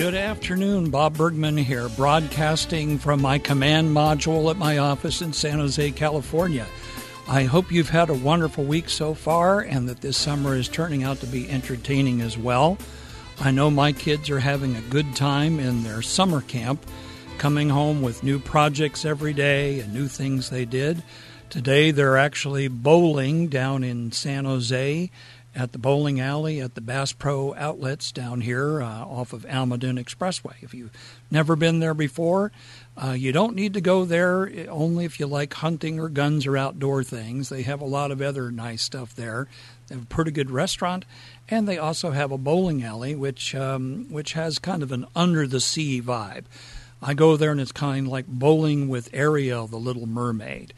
Good afternoon, Bob Bergman here, broadcasting from my command module at my office in San Jose, California. I hope you've had a wonderful week so far and that this summer is turning out to be entertaining as well. I know my kids are having a good time in their summer camp, coming home with new projects every day and new things they did. Today they're actually bowling down in San Jose at the bowling alley at the Bass Pro outlets down here uh, off of Almaden Expressway. If you've never been there before, uh, you don't need to go there eh, only if you like hunting or guns or outdoor things. They have a lot of other nice stuff there. They have a pretty good restaurant, and they also have a bowling alley, which um, which has kind of an under the sea vibe. I go there and it's kind of like bowling with Ariel, the Little Mermaid.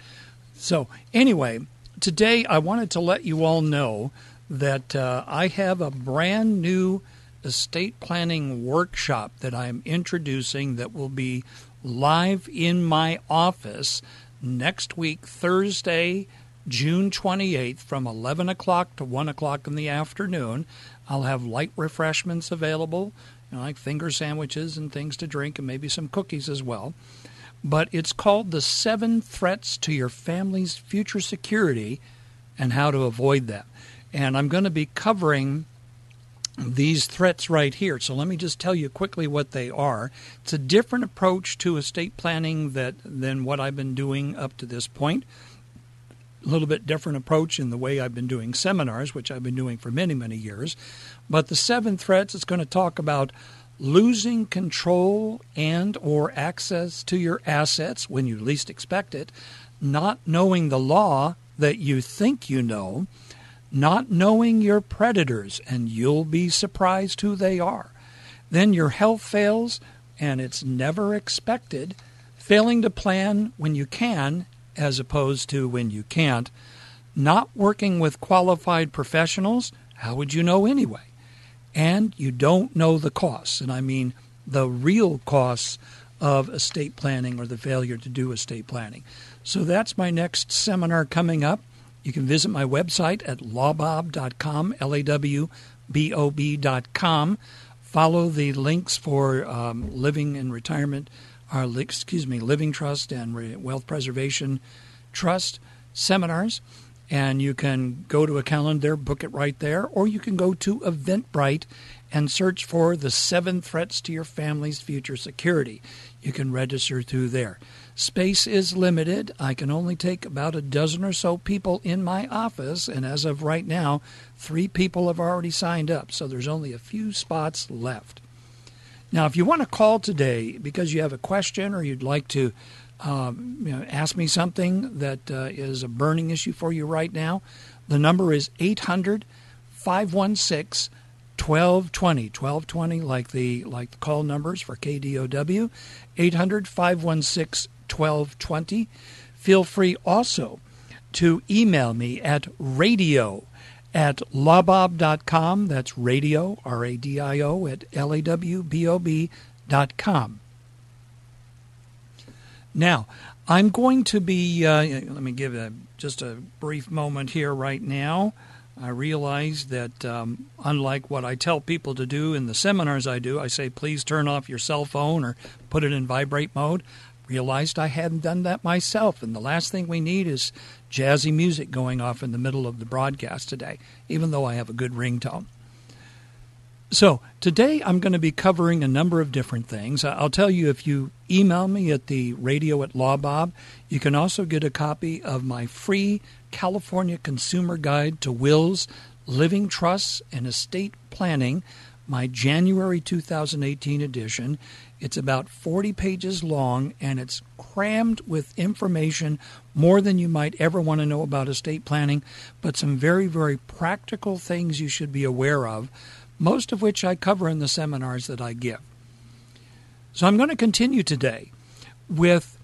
So anyway, today I wanted to let you all know that uh, I have a brand new estate planning workshop that I'm introducing that will be live in my office next week, Thursday, June 28th, from 11 o'clock to 1 o'clock in the afternoon. I'll have light refreshments available, you know, like finger sandwiches and things to drink, and maybe some cookies as well. But it's called The Seven Threats to Your Family's Future Security and How to Avoid Them. And I'm going to be covering these threats right here. So let me just tell you quickly what they are. It's a different approach to estate planning that than what I've been doing up to this point. A little bit different approach in the way I've been doing seminars, which I've been doing for many, many years. But the seven threats is going to talk about losing control and or access to your assets when you least expect it, not knowing the law that you think you know, not knowing your predators, and you'll be surprised who they are. Then your health fails, and it's never expected. Failing to plan when you can, as opposed to when you can't. Not working with qualified professionals, how would you know anyway? And you don't know the costs, and I mean the real costs of estate planning or the failure to do estate planning. So that's my next seminar coming up. You can visit my website at lawbob.com, L A W B O B.com. Follow the links for um, living and retirement, or excuse me, living trust and wealth preservation trust seminars. And you can go to a calendar, book it right there, or you can go to Eventbrite and search for the seven threats to your family's future security. You can register through there. Space is limited. I can only take about a dozen or so people in my office, and as of right now, three people have already signed up, so there's only a few spots left. Now, if you want to call today because you have a question or you'd like to um, you know, ask me something that uh, is a burning issue for you right now, the number is 800 516 1220 1220 like the like the call numbers for KDOW 800 516 1220. Feel free also to email me at radio at lawbob.com. That's radio, R A D I O, at L A W B O B.com. Now, I'm going to be, uh, let me give a, just a brief moment here right now. I realize that um, unlike what I tell people to do in the seminars I do, I say, please turn off your cell phone or put it in vibrate mode realized I hadn't done that myself. And the last thing we need is jazzy music going off in the middle of the broadcast today, even though I have a good ringtone. So, today I'm going to be covering a number of different things. I'll tell you if you email me at the radio at LawBob, you can also get a copy of my free California Consumer Guide to Wills, Living Trusts, and Estate Planning, my January 2018 edition. It's about 40 pages long and it's crammed with information more than you might ever want to know about estate planning, but some very, very practical things you should be aware of most of which I cover in the seminars that I give. So I'm going to continue today with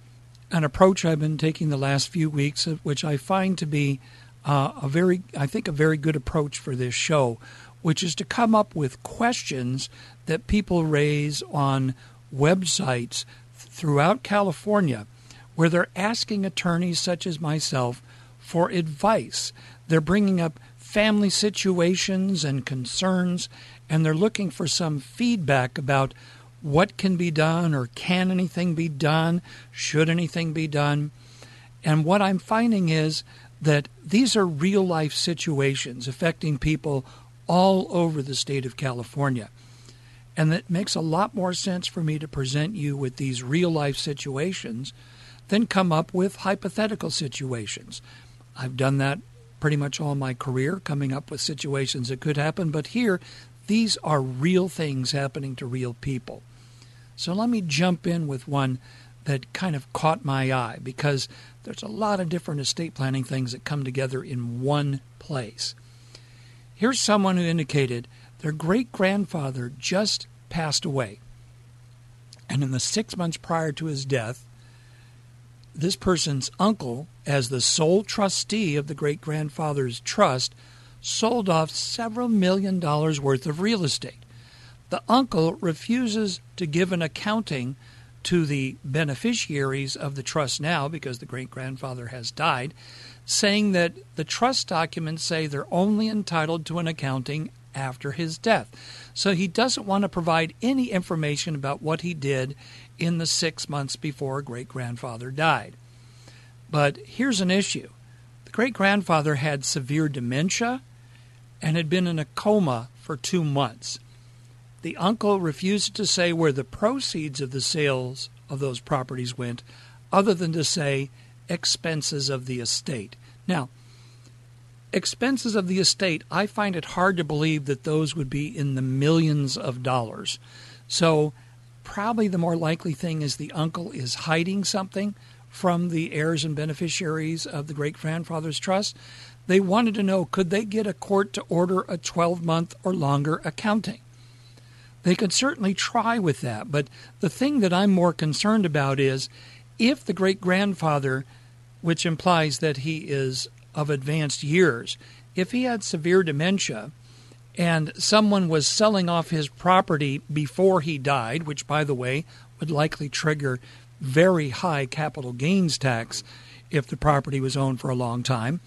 an approach I've been taking the last few weeks, which I find to be uh, a very, I think, a very good approach for this show, which is to come up with questions that people raise on websites throughout California where they're asking attorneys such as myself for advice. They're bringing up family situations and concerns, and they're looking for some feedback about what can be done or can anything be done, should anything be done. And what I'm finding is that these are real life situations affecting people all over the state of California. And it makes a lot more sense for me to present you with these real life situations than come up with hypothetical situations. I've done that pretty much all my career, coming up with situations that could happen. But here, these are real things happening to real people. So let me jump in with one that kind of caught my eye because there's a lot of different estate planning things that come together in one place. Here's someone who indicated their great grandfather just passed away. And in the six months prior to his death, this person's uncle, as the sole trustee of the great grandfather's trust, sold off several million dollars worth of real estate. The uncle refuses to give an accounting to the beneficiaries of the trust now because the great grandfather has died, saying that the trust documents say they're only entitled to an accounting after his death. So he doesn't want to provide any information about what he did in the six months before great grandfather died. But here's an issue the great grandfather had severe dementia and had been in a coma for two months. The uncle refused to say where the proceeds of the sales of those properties went, other than to say expenses of the estate. Now, expenses of the estate, I find it hard to believe that those would be in the millions of dollars. So probably the more likely thing is the uncle is hiding something from the heirs and beneficiaries of the great grandfather's trust. They wanted to know could they get a court to order a 12 month or longer accounting? They could certainly try with that, but the thing that I'm more concerned about is if the great grandfather, which implies that he is of advanced years, if he had severe dementia, and someone was selling off his property before he died, which, by the way, would likely trigger very high capital gains tax if the property was owned for a long time.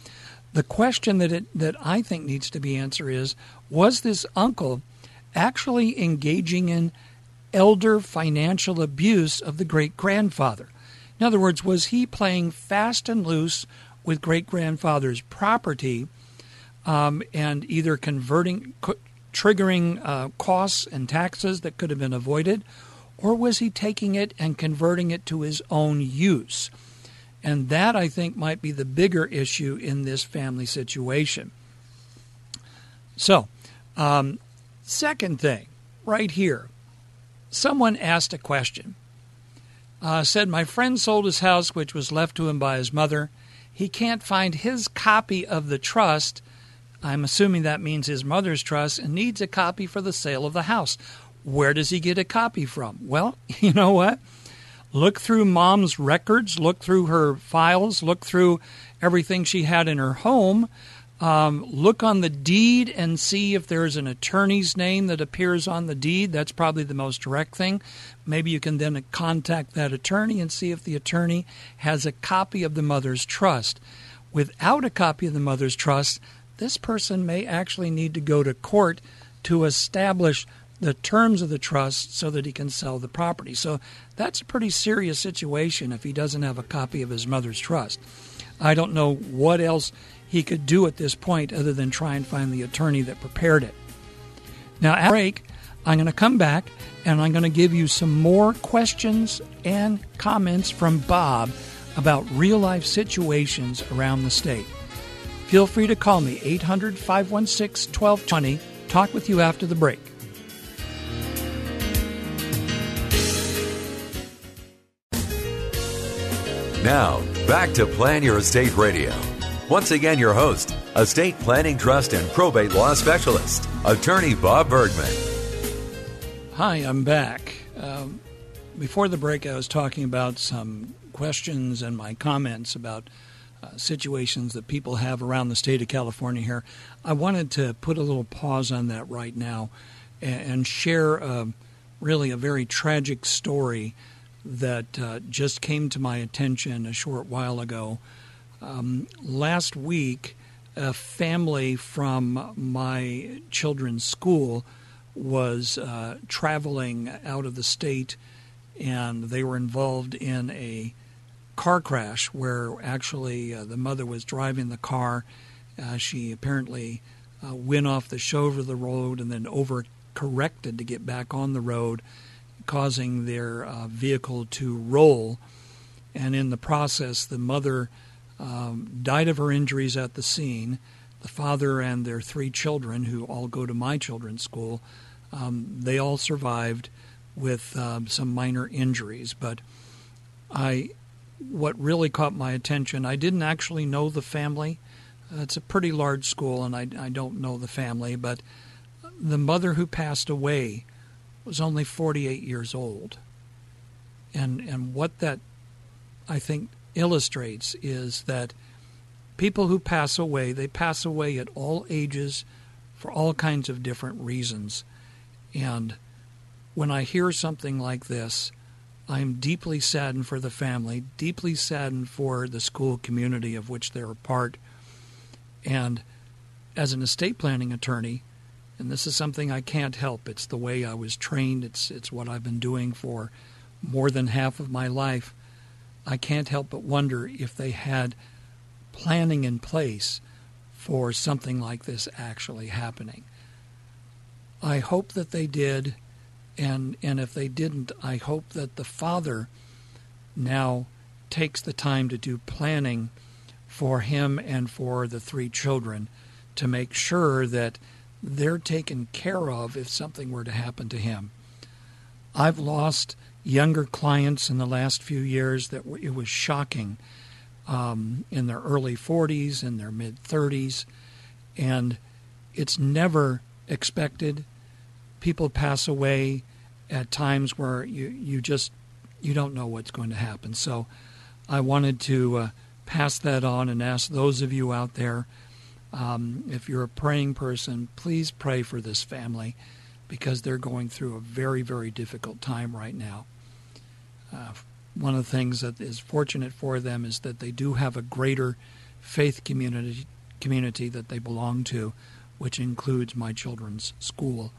The question that it, that I think needs to be answered is: Was this uncle actually engaging in elder financial abuse of the great grandfather? In other words, was he playing fast and loose with great grandfather's property? um, and either converting, co- triggering uh, costs and taxes that could have been avoided, or was he taking it and converting it to his own use? And that, I think, might be the bigger issue in this family situation. So, um, second thing, right here, someone asked a question. Uh, said, My friend sold his house, which was left to him by his mother. He can't find his copy of the trust I'm assuming that means his mother's trust and needs a copy for the sale of the house. Where does he get a copy from? Well, you know what? Look through mom's records, look through her files, look through everything she had in her home. Um, look on the deed and see if there's an attorney's name that appears on the deed. That's probably the most direct thing. Maybe you can then contact that attorney and see if the attorney has a copy of the mother's trust. Without a copy of the mother's trust, this person may actually need to go to court to establish the terms of the trust so that he can sell the property. So that's a pretty serious situation if he doesn't have a copy of his mother's trust. I don't know what else he could do at this point other than try and find the attorney that prepared it. Now, at break, I'm going to come back and I'm going to give you some more questions and comments from Bob about real life situations around the state. Feel free to call me 800 516 1220. Talk with you after the break. Now, back to Plan Your Estate Radio. Once again, your host, estate planning, trust, and probate law specialist, attorney Bob Bergman. Hi, I'm back. Um, before the break, I was talking about some questions and my comments about uh, situations that people have around the state of California here. I wanted to put a little pause on that right now and, and share uh, really a very tragic story that uh, just came to my attention a short while ago. Um, last week, a family from my children's school was uh, traveling out of the state and they were involved in a car crash where actually uh, the mother was driving the car. Uh, she apparently uh, went off the shoulder of the road and then overcorrected to get back on the road causing their uh, vehicle to roll. And in the process, the mother um, died of her injuries at the scene. The father and their three children, who all go to my children's school, um, they all survived with um, some minor injuries. But I, what really caught my attention, I didn't actually know the family. Uh, it's a pretty large school, and I, I don't know the family, but the mother who passed away was only 48 years old. And, and what that, I think, illustrates is that people who pass away, they pass away at all ages for all kinds of different reasons. And when I hear something like this, I'm deeply saddened for the family, deeply saddened for the school community of which they're a part. And as an estate planning attorney, and this is something I can't help. It's the way I was trained. It's it's what I've been doing for more than half of my life. I can't help but wonder if they had planning in place for something like this actually happening. I hope that they did, and and if they didn't, I hope that the father now takes the time to do planning for him and for the three children to make sure that they're taken care of if something were to happen to him. I've lost younger clients in the last few years that it was shocking um, in their early 40s, in their mid 30s, and it's never expected. People pass away at times where you, you just you don't know what's going to happen. So I wanted to uh, pass that on and ask those of you out there um, if you're a praying person, please pray for this family because they're going through a very, very difficult time right now. Uh, one of the things that is fortunate for them is that they do have a greater faith community community that they belong to, which includes my children's school,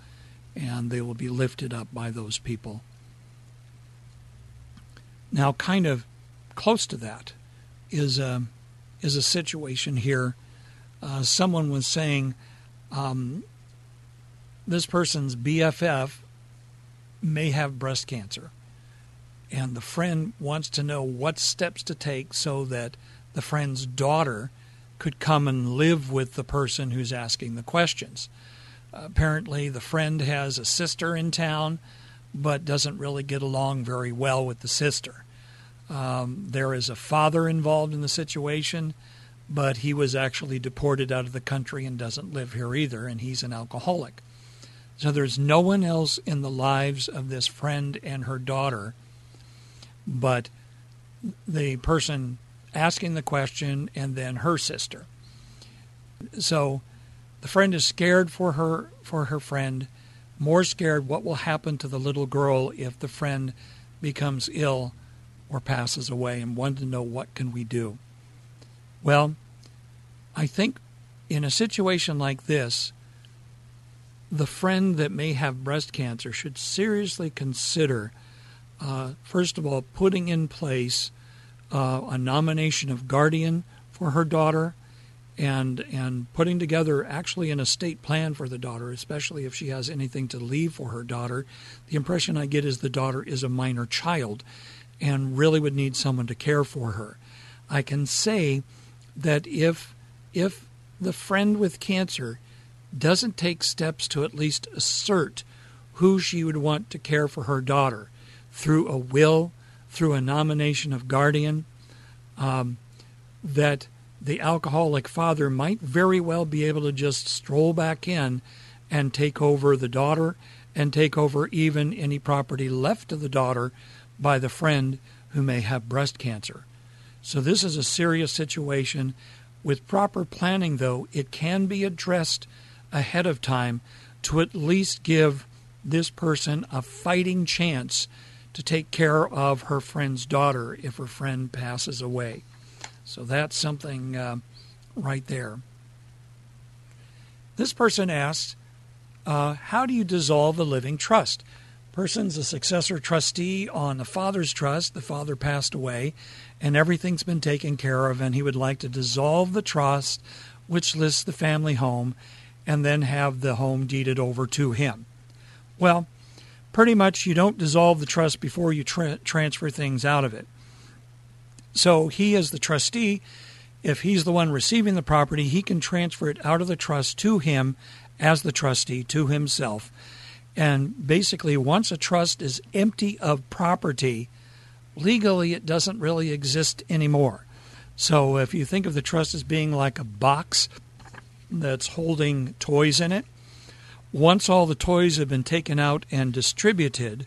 and they will be lifted up by those people. Now, kind of close to that is a, is a situation here uh, someone was saying um, this person's BFF may have breast cancer. And the friend wants to know what steps to take so that the friend's daughter could come and live with the person who's asking the questions. Apparently, the friend has a sister in town, but doesn't really get along very well with the sister. Um, there is a father involved in the situation but he was actually deported out of the country and doesn't live here either, and he's an alcoholic. So there's no one else in the lives of this friend and her daughter but the person asking the question and then her sister. So the friend is scared for her for her friend, more scared what will happen to the little girl if the friend becomes ill or passes away and wanted to know what can we do. Well, I think in a situation like this, the friend that may have breast cancer should seriously consider, uh, first of all, putting in place uh, a nomination of guardian for her daughter and and putting together actually an estate plan for the daughter, especially if she has anything to leave for her daughter. The impression I get is the daughter is a minor child and really would need someone to care for her. I can say that if if the friend with cancer doesn't take steps to at least assert who she would want to care for her daughter through a will, through a nomination of guardian, um, that the alcoholic father might very well be able to just stroll back in and take over the daughter and take over even any property left to the daughter by the friend who may have breast cancer. So, this is a serious situation. With proper planning, though, it can be addressed ahead of time to at least give this person a fighting chance to take care of her friend's daughter if her friend passes away. So that's something uh, right there. This person asks, uh, How do you dissolve a living trust? Person's a successor trustee on the father's trust. The father passed away, and everything's been taken care of, and he would like to dissolve the trust, which lists the family home, and then have the home deeded over to him. Well, pretty much you don't dissolve the trust before you tra- transfer things out of it. So he, as the trustee, if he's the one receiving the property, he can transfer it out of the trust to him as the trustee, to himself. And basically, once a trust is empty of property, legally it doesn't really exist anymore. So if you think of the trust as being like a box that's holding toys in it. Once all the toys have been taken out and distributed,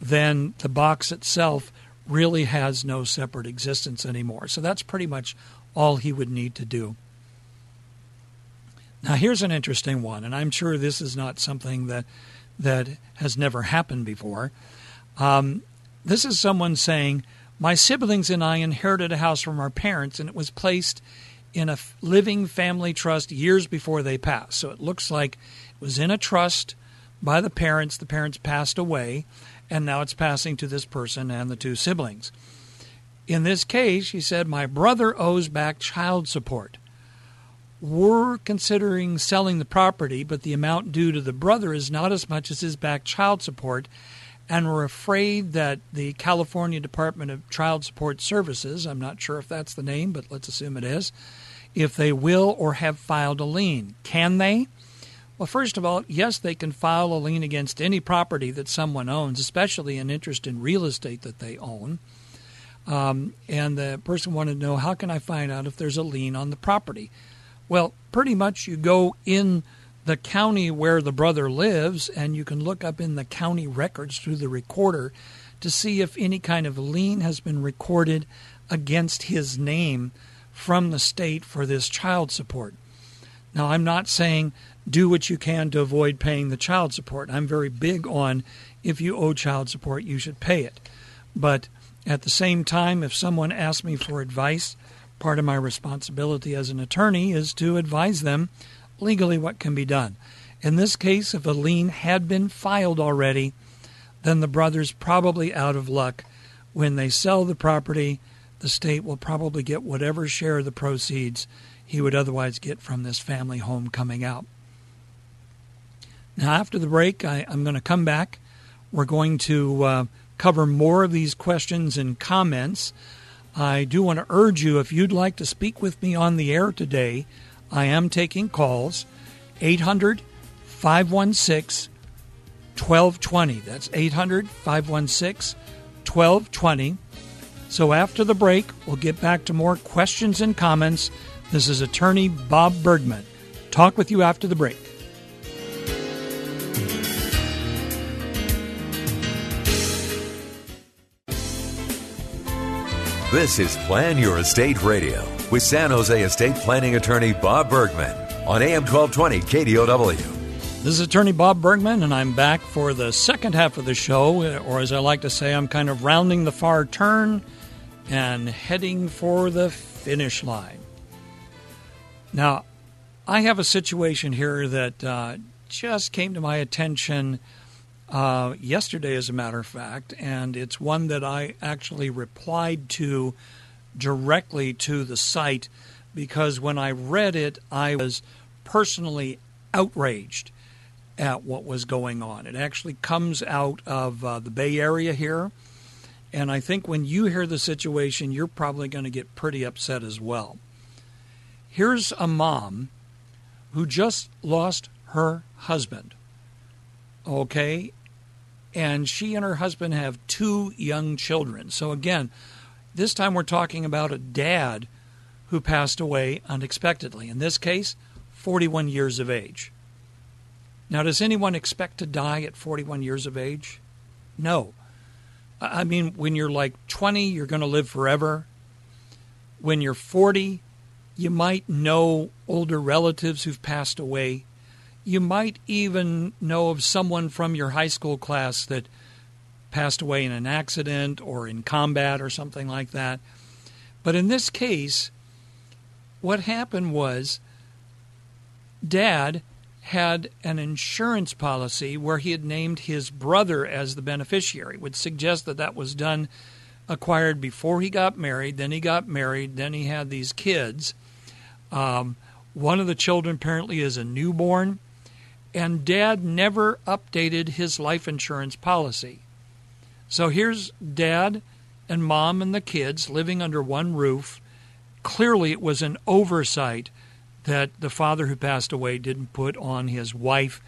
then the box itself really has no separate existence anymore. So that's pretty much all he would need to do. Now here's an interesting one, and I'm sure this is not something that that has never happened before. Um, this is someone saying, "My siblings and I inherited a house from our parents, and it was placed in a living family trust years before they passed. So it looks like was in a trust by the parents. The parents passed away, and now it's passing to this person and the two siblings. In this case, she said, My brother owes back child support. We're considering selling the property, but the amount due to the brother is not as much as his back child support, and we're afraid that the California Department of Child Support Services, I'm not sure if that's the name, but let's assume it is, if they will or have filed a lien. Can they? Well, first of all, yes, they can file a lien against any property that someone owns, especially an interest in real estate that they own. Um, and the person wanted to know how can I find out if there's a lien on the property? Well, pretty much you go in the county where the brother lives and you can look up in the county records through the recorder to see if any kind of lien has been recorded against his name from the state for this child support. Now, I'm not saying do what you can to avoid paying the child support. I'm very big on if you owe child support, you should pay it. But at the same time, if someone asks me for advice, part of my responsibility as an attorney is to advise them legally what can be done. In this case, if a lien had been filed already, then the brother's probably out of luck. When they sell the property, the state will probably get whatever share of the proceeds he would otherwise get from this family home coming out. Now, after the break, I, am going to come back. We're going to uh, cover more of these questions and comments. I do want to urge you if you'd like to speak with me on the air today, I am taking calls 800 516 1220. That's 800 516 1220. So after the break, we'll get back to more questions and comments. This is attorney Bob Bergman. Talk with you after the break. This is Plan Your Estate Radio with San Jose estate planning attorney Bob Bergman on AM 1220 KDOW. This is attorney Bob Bergman, and I'm back for the second half of the show, or as I like to say, I'm kind of rounding the far turn and heading for the finish line. Now, I have a situation here that uh, just came to my attention uh, yesterday, as a matter of fact, and it's one that I actually replied to directly to the site because when I read it, I was personally outraged at what was going on. It actually comes out of uh, the Bay Area here. And I think when you hear the situation, you're probably going to get pretty upset as well. Here's a mom who just lost her husband. Okay? And she and her husband have two young children. So, again, this time we're talking about a dad who passed away unexpectedly. In this case, 41 years of age. Now, does anyone expect to die at 41 years of age? No. I mean, when you're like 20, you're going to live forever. When you're 40, you might know older relatives who've passed away. You might even know of someone from your high school class that passed away in an accident or in combat or something like that. But in this case, what happened was dad had an insurance policy where he had named his brother as the beneficiary, would suggest that that was done acquired before he got married. Then he got married. Then he had these kids. Um, one of the children apparently is a newborn, and dad never updated his life insurance policy. So here's dad and mom and the kids living under one roof. Clearly, it was an oversight that the father who passed away didn't put on his wife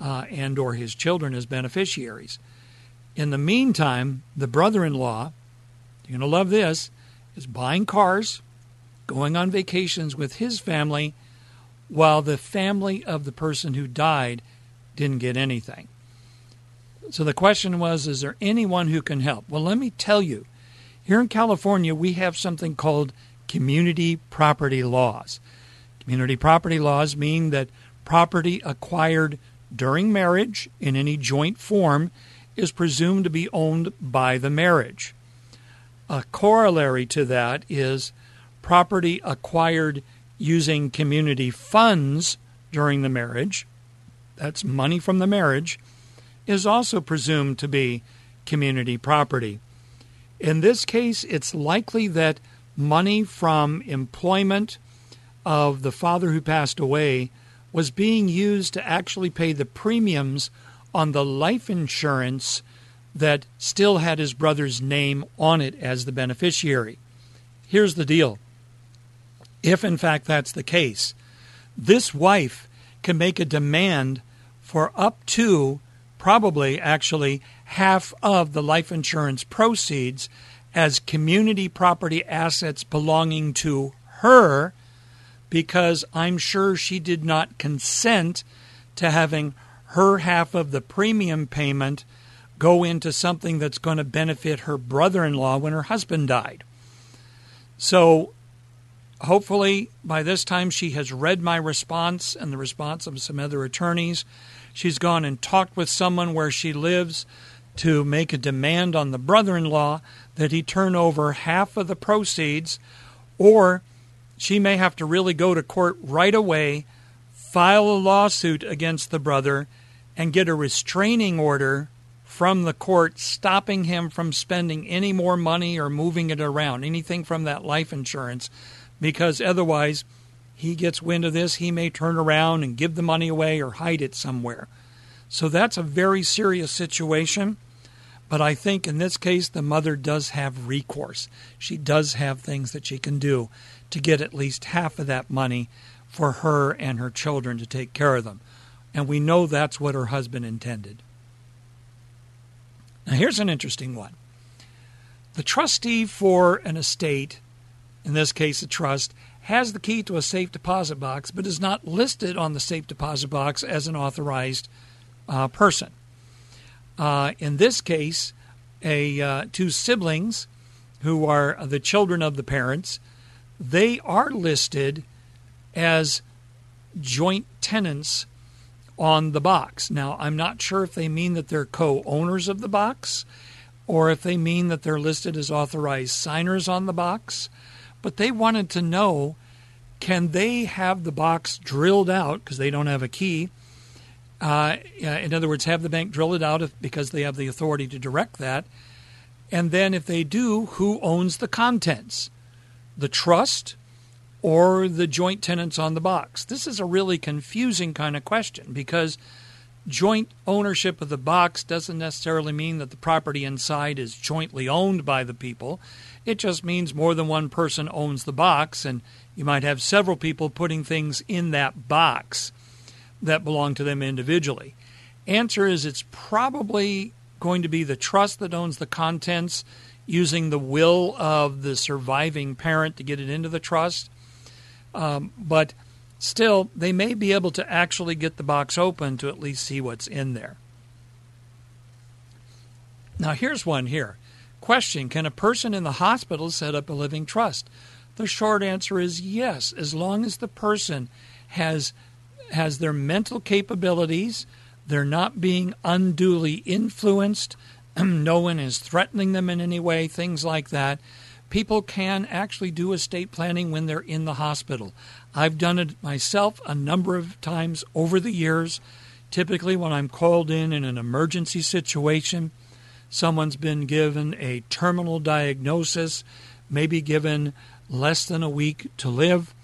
uh, and or his children as beneficiaries. In the meantime, the brother-in-law, you're going to love this, is buying cars, going on vacations with his family, while the family of the person who died didn't get anything. So the question was, is there anyone who can help? Well, let me tell you, here in California, we have something called community property laws. Community property laws mean that property acquired during marriage in any joint form is presumed to be owned by the marriage. A corollary to that is property acquired using community funds during the marriage, that's money from the marriage, is also presumed to be community property. In this case, it's likely that money from employment of the father who passed away was being used to actually pay the premiums on the life insurance that still had his brother's name on it as the beneficiary. Here's the deal if, in fact, that's the case, this wife can make a demand for up to probably actually half of the life insurance proceeds as community property assets belonging to her because I'm sure she did not consent to having her half of the premium payment go into something that's going to benefit her brother in law when her husband died. So hopefully by this time she has read my response and the response of some other attorneys. She's gone and talked with someone where she lives to make a demand on the brother in law that he turn over half of the proceeds or she may have to really go to court right away, file a lawsuit against the brother, and get a restraining order from the court stopping him from spending any more money or moving it around, anything from that life insurance, because otherwise he gets wind of this, he may turn around and give the money away or hide it somewhere. So that's a very serious situation. But I think in this case, the mother does have recourse. She does have things that she can do to get at least half of that money for her and her children to take care of them. And we know that's what her husband intended. Now, here's an interesting one the trustee for an estate, in this case a trust, has the key to a safe deposit box, but is not listed on the safe deposit box as an authorized uh, person. Uh, in this case, a uh, two siblings who are the children of the parents they are listed as joint tenants on the box. Now, I'm not sure if they mean that they're co owners of the box or if they mean that they're listed as authorized signers on the box, but they wanted to know can they have the box drilled out because they don't have a key Uh, in other words, have the bank drill it out if, because they have the authority to direct that. And then, if they do, who owns the contents? The trust or the joint tenants on the box? This is a really confusing kind of question because joint ownership of the box doesn't necessarily mean that the property inside is jointly owned by the people. It just means more than one person owns the box, and you might have several people putting things in that box that belong to them individually. Answer is it's probably going to be the trust that owns the contents using the will of the surviving parent to get it into the trust. Um, but still, they may be able to actually get the box open to at least see what's in there. Now, here's one here. Question Can a person in the hospital set up a living trust? The short answer is yes, as long as the person has has their mental capabilities, they're not being unduly influenced, no one is threatening them in any way, things like that. People can actually do estate planning when they're in the hospital. I've done it myself a number of times over the years. Typically, when I'm called in in an emergency situation, someone's been given a terminal diagnosis, maybe given less than a week to live,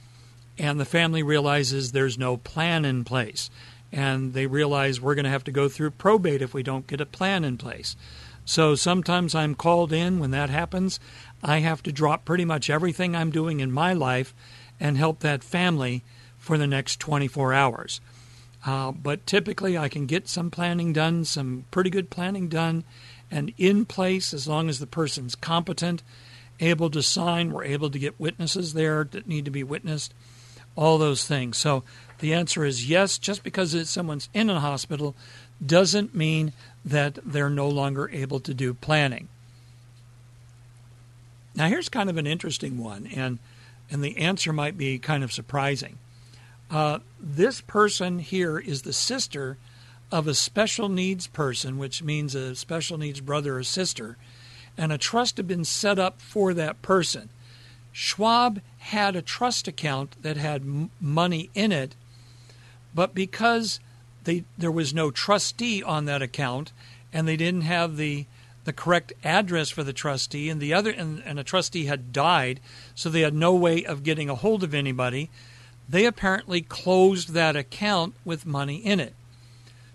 and the family realizes there's no plan in place. And they realize we're going to have to go through probate if we don't get a plan in place. So sometimes I'm called in when that happens. I have to drop pretty much everything I'm doing in my life and help that family for the next 24 hours. Uh, but typically, I can get some planning done, some pretty good planning done, and in place as long as the person's competent, able to sign. We're able to get witnesses there that need to be witnessed, all those things. So the answer is yes. Just because someone's in a hospital doesn't mean that they're no longer able to do planning. Now, here's kind of an interesting one, and, and the answer might be kind of surprising. Uh, this person here is the sister of a special needs person, which means a special needs brother or sister, and a trust had been set up for that person. Schwab had a trust account that had m- money in it, but because they, there was no trustee on that account and they didn't have the the correct address for the trustee, and the other and, and a trustee had died, so they had no way of getting a hold of anybody. They apparently closed that account with money in it.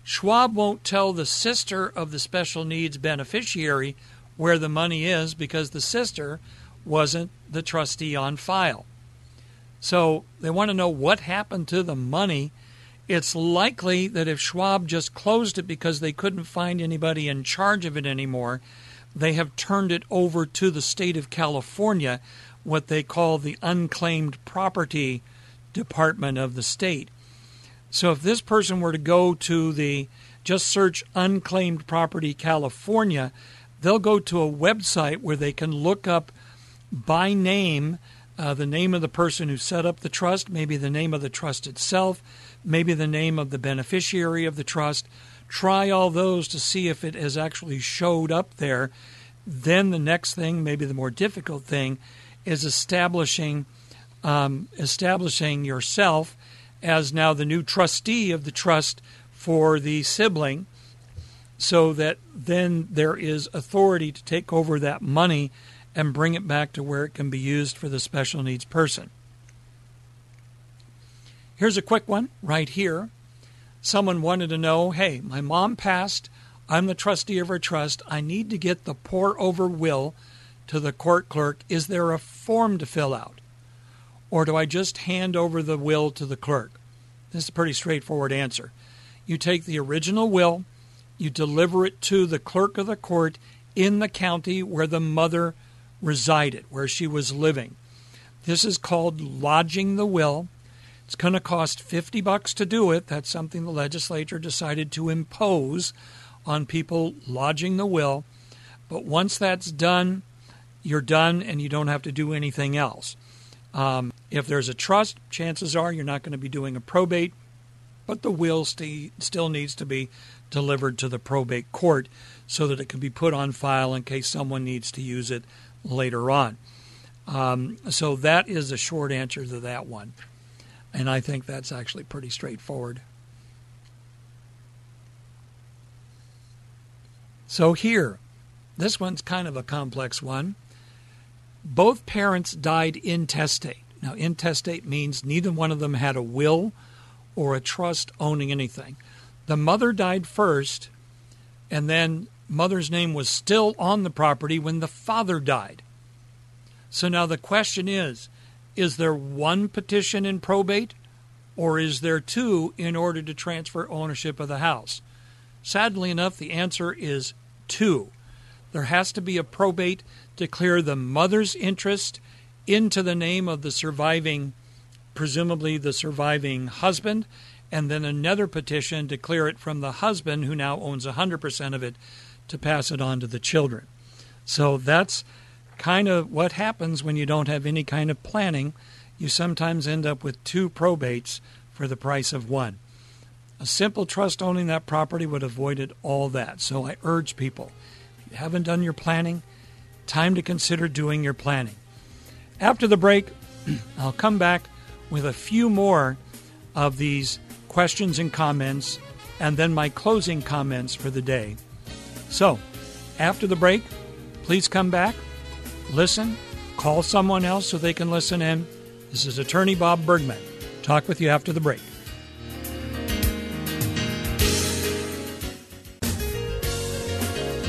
Schwab won't tell the sister of the special needs beneficiary where the money is because the sister wasn't the trustee on file. So they want to know what happened to the money it's likely that if Schwab just closed it because they couldn't find anybody in charge of it anymore, they have turned it over to the state of California, what they call the unclaimed property department of the state. So if this person were to go to the just search unclaimed property California, they'll go to a website where they can look up by name uh, the name of the person who set up the trust, maybe the name of the trust itself, maybe the name of the beneficiary of the trust. Try all those to see if it has actually showed up there. Then the next thing, maybe the more difficult thing, is establishing um, establishing yourself as now the new trustee of the trust for the sibling, so that then there is authority to take over that money and bring it back to where it can be used for the special needs person. Here's a quick one right here. Someone wanted to know hey, my mom passed. I'm the trustee of her trust. I need to get the pour over will to the court clerk. Is there a form to fill out? Or do I just hand over the will to the clerk? This is a pretty straightforward answer. You take the original will, you deliver it to the clerk of the court in the county where the mother resided, where she was living. This is called lodging the will. It's going to cost 50 bucks to do it. That's something the legislature decided to impose on people lodging the will. But once that's done, you're done and you don't have to do anything else. Um, if there's a trust, chances are you're not going to be doing a probate, but the will st- still needs to be delivered to the probate court so that it can be put on file in case someone needs to use it later on. Um, so that is a short answer to that one. And I think that's actually pretty straightforward. So here, this one's kind of a complex one. Both parents died intestate. Now, intestate means neither one of them had a will or a trust owning anything. The mother died first, and then mother's name was still on the property when the father died. So now the question is is there one petition in probate, or is there two in order to transfer ownership of the house? Sadly enough, the answer is two. There has to be a probate to clear the mother's interest into the name of the surviving, presumably the surviving husband, and then another petition to clear it from the husband who now owns 100% of it to pass it on to the children. So that's kind of what happens when you don't have any kind of planning. You sometimes end up with two probates for the price of one. A simple trust owning that property would have avoided all that. So I urge people, if you haven't done your planning, time to consider doing your planning. After the break, I'll come back with a few more of these questions and comments, and then my closing comments for the day. So, after the break, please come back, listen, call someone else so they can listen in. This is Attorney Bob Bergman. Talk with you after the break.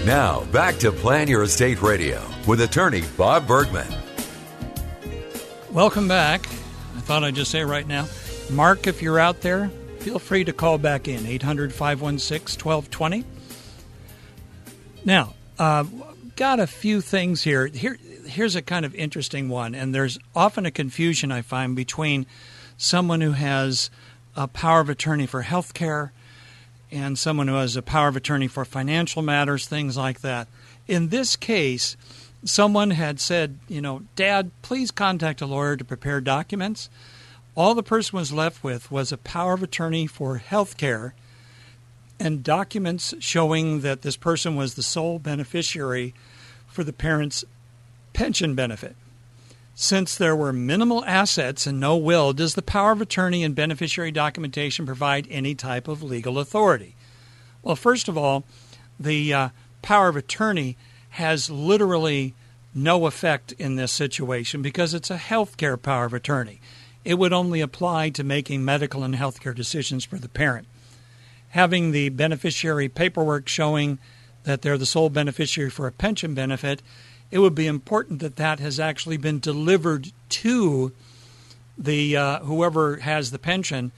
Now, back to Plan Your Estate Radio with attorney Bob Bergman. Welcome back. I thought I'd just say right now, Mark, if you're out there, feel free to call back in 800 516 1220. Now, uh, got a few things here. Here, here's a kind of interesting one, and there's often a confusion I find between someone who has a power of attorney for health care and someone who has a power of attorney for financial matters, things like that. In this case, someone had said, you know, Dad, please contact a lawyer to prepare documents. All the person was left with was a power of attorney for health care and documents showing that this person was the sole beneficiary for the parent's pension benefit. Since there were minimal assets and no will, does the power of attorney and beneficiary documentation provide any type of legal authority? Well, first of all, the uh, power of attorney has literally no effect in this situation because it's a healthcare power of attorney. It would only apply to making medical and healthcare decisions for the parent. Having the beneficiary paperwork showing that they're the sole beneficiary for a pension benefit it would be important that that has actually been delivered to the uh, whoever has the pension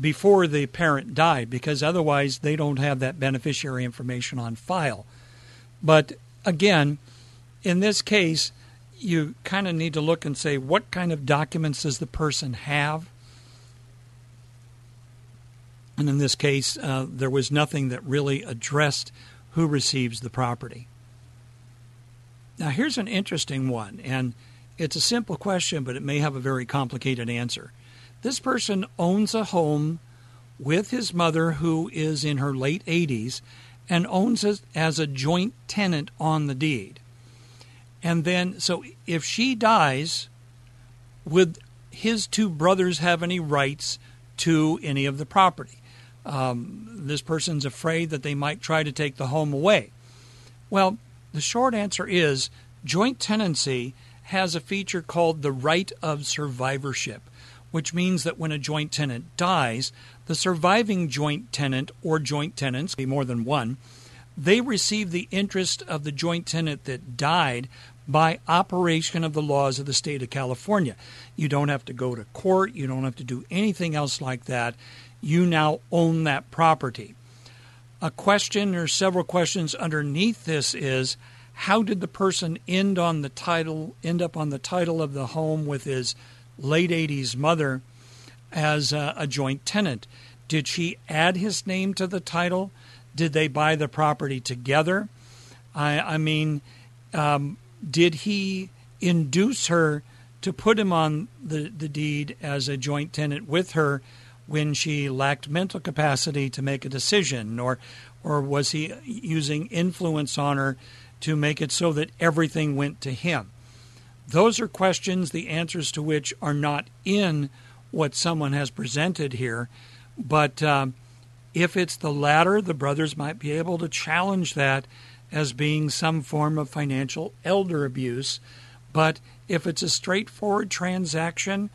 before the parent died, because otherwise they don't have that beneficiary information on file. But again, in this case, you kind of need to look and say what kind of documents does the person have. And in this case, uh, there was nothing that really addressed who receives the property. Now, here's an interesting one, and it's a simple question, but it may have a very complicated answer. This person owns a home with his mother, who is in her late 80s, and owns it as a joint tenant on the deed. And then, so if she dies, would his two brothers have any rights to any of the property? Um, this person's afraid that they might try to take the home away. Well, the short answer is joint tenancy has a feature called the right of survivorship, which means that when a joint tenant dies, the surviving joint tenant or joint tenants, be more than one, they receive the interest of the joint tenant that died by operation of the laws of the state of California. You don't have to go to court, you don't have to do anything else like that. You now own that property. A question or several questions underneath this is how did the person end on the title end up on the title of the home with his late 80s mother as a, a joint tenant? Did she add his name to the title? Did they buy the property together? I, I mean um, did he induce her to put him on the, the deed as a joint tenant with her when she lacked mental capacity to make a decision, or or was he using influence on her to make it so that everything went to him? Those are questions, the answers to which are not in what someone has presented here. But um, if it's the latter, the brothers might be able to challenge that as being some form of financial elder abuse. But if it's a straightforward transaction,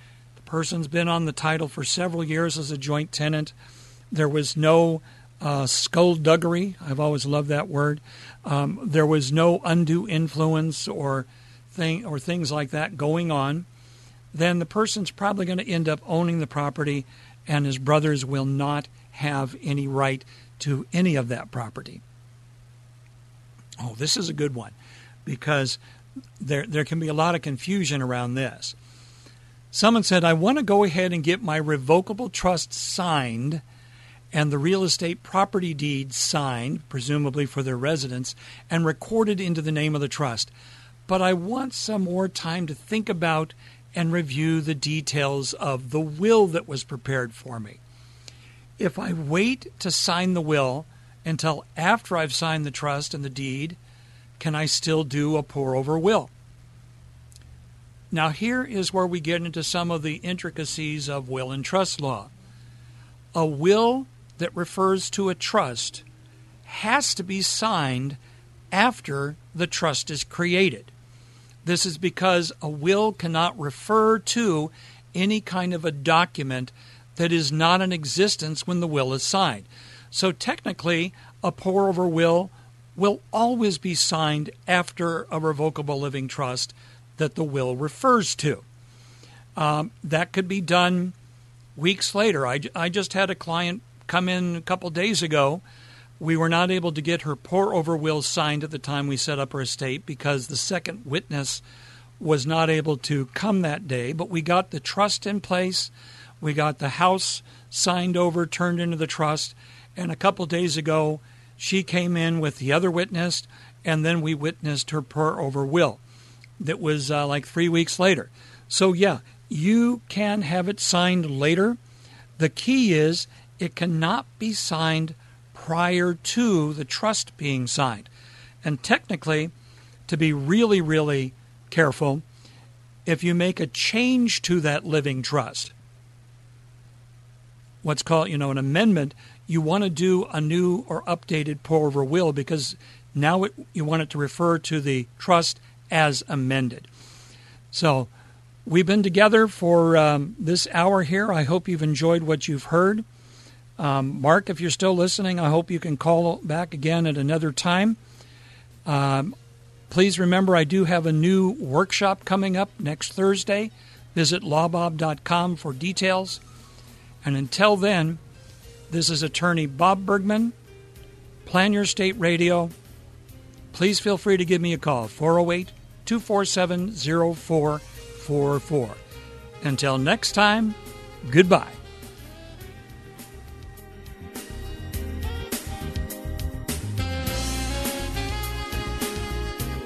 person's been on the title for several years as a joint tenant, there was no uh, skullduggery. I've always loved that word. Um, there was no undue influence or thing or things like that going on. Then the person's probably going to end up owning the property, and his brothers will not have any right to any of that property. Oh, this is a good one because there there can be a lot of confusion around this. Someone said, "I want to go ahead and get my revocable trust signed." and the real estate property deed signed, presumably for their residence, and recorded into the name of the trust. But I want some more time to think about and review the details of the will that was prepared for me. If I wait to sign the will until after I've signed the trust and the deed, can I still do a pour over will? Now, here is where we get into some of the intricacies of will and trust law. A will that refers to a trust has to be signed after the trust is created. This is because a will cannot refer to any kind of a document that is not in existence when the will is signed. So technically, a pour over will will always be signed after a revocable living trust that the will refers to. Um, that could be done weeks later. I, I just had a client come in a couple days ago. We were not able to get her pour over will signed at the time we set up her estate because the second witness was not able to come that day, but we got the trust in place. We got the house signed over, turned into the trust, and a couple days ago, she came in with the other witness, and then we witnessed her pour over will. That was uh, like three weeks later. So, yeah, you can have it signed later. The key is it cannot be signed prior to the trust being signed. And technically, to be really, really careful, if you make a change to that living trust, what's called, you know, an amendment, you want to do a new or updated pour over will because now it, you want it to refer to the trust as amended. So we've been together for um, this hour here. I hope you've enjoyed what you've heard. Um, Mark, if you're still listening, I hope you can call back again at another time. Um, please remember, I do have a new workshop coming up next Thursday. Visit lawbob.com for details. And until then, this is attorney Bob Bergman, Plan Your Estate Radio. Please feel free to give me a call, 408 247 0444. Until next time, goodbye.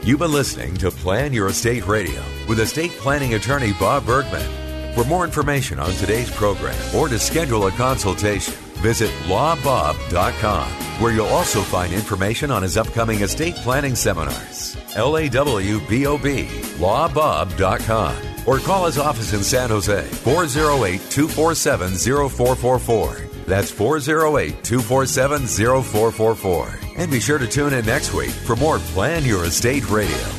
You've been listening to Plan Your Estate Radio with estate planning attorney Bob Bergman. For more information on today's program or to schedule a consultation, visit lawbob.com, where you'll also find information on his upcoming estate planning seminars. L A W B O B, lawbob.com. Or call his office in San Jose, 408 247 0444. That's 408 247 0444. And be sure to tune in next week for more Plan Your Estate Radio.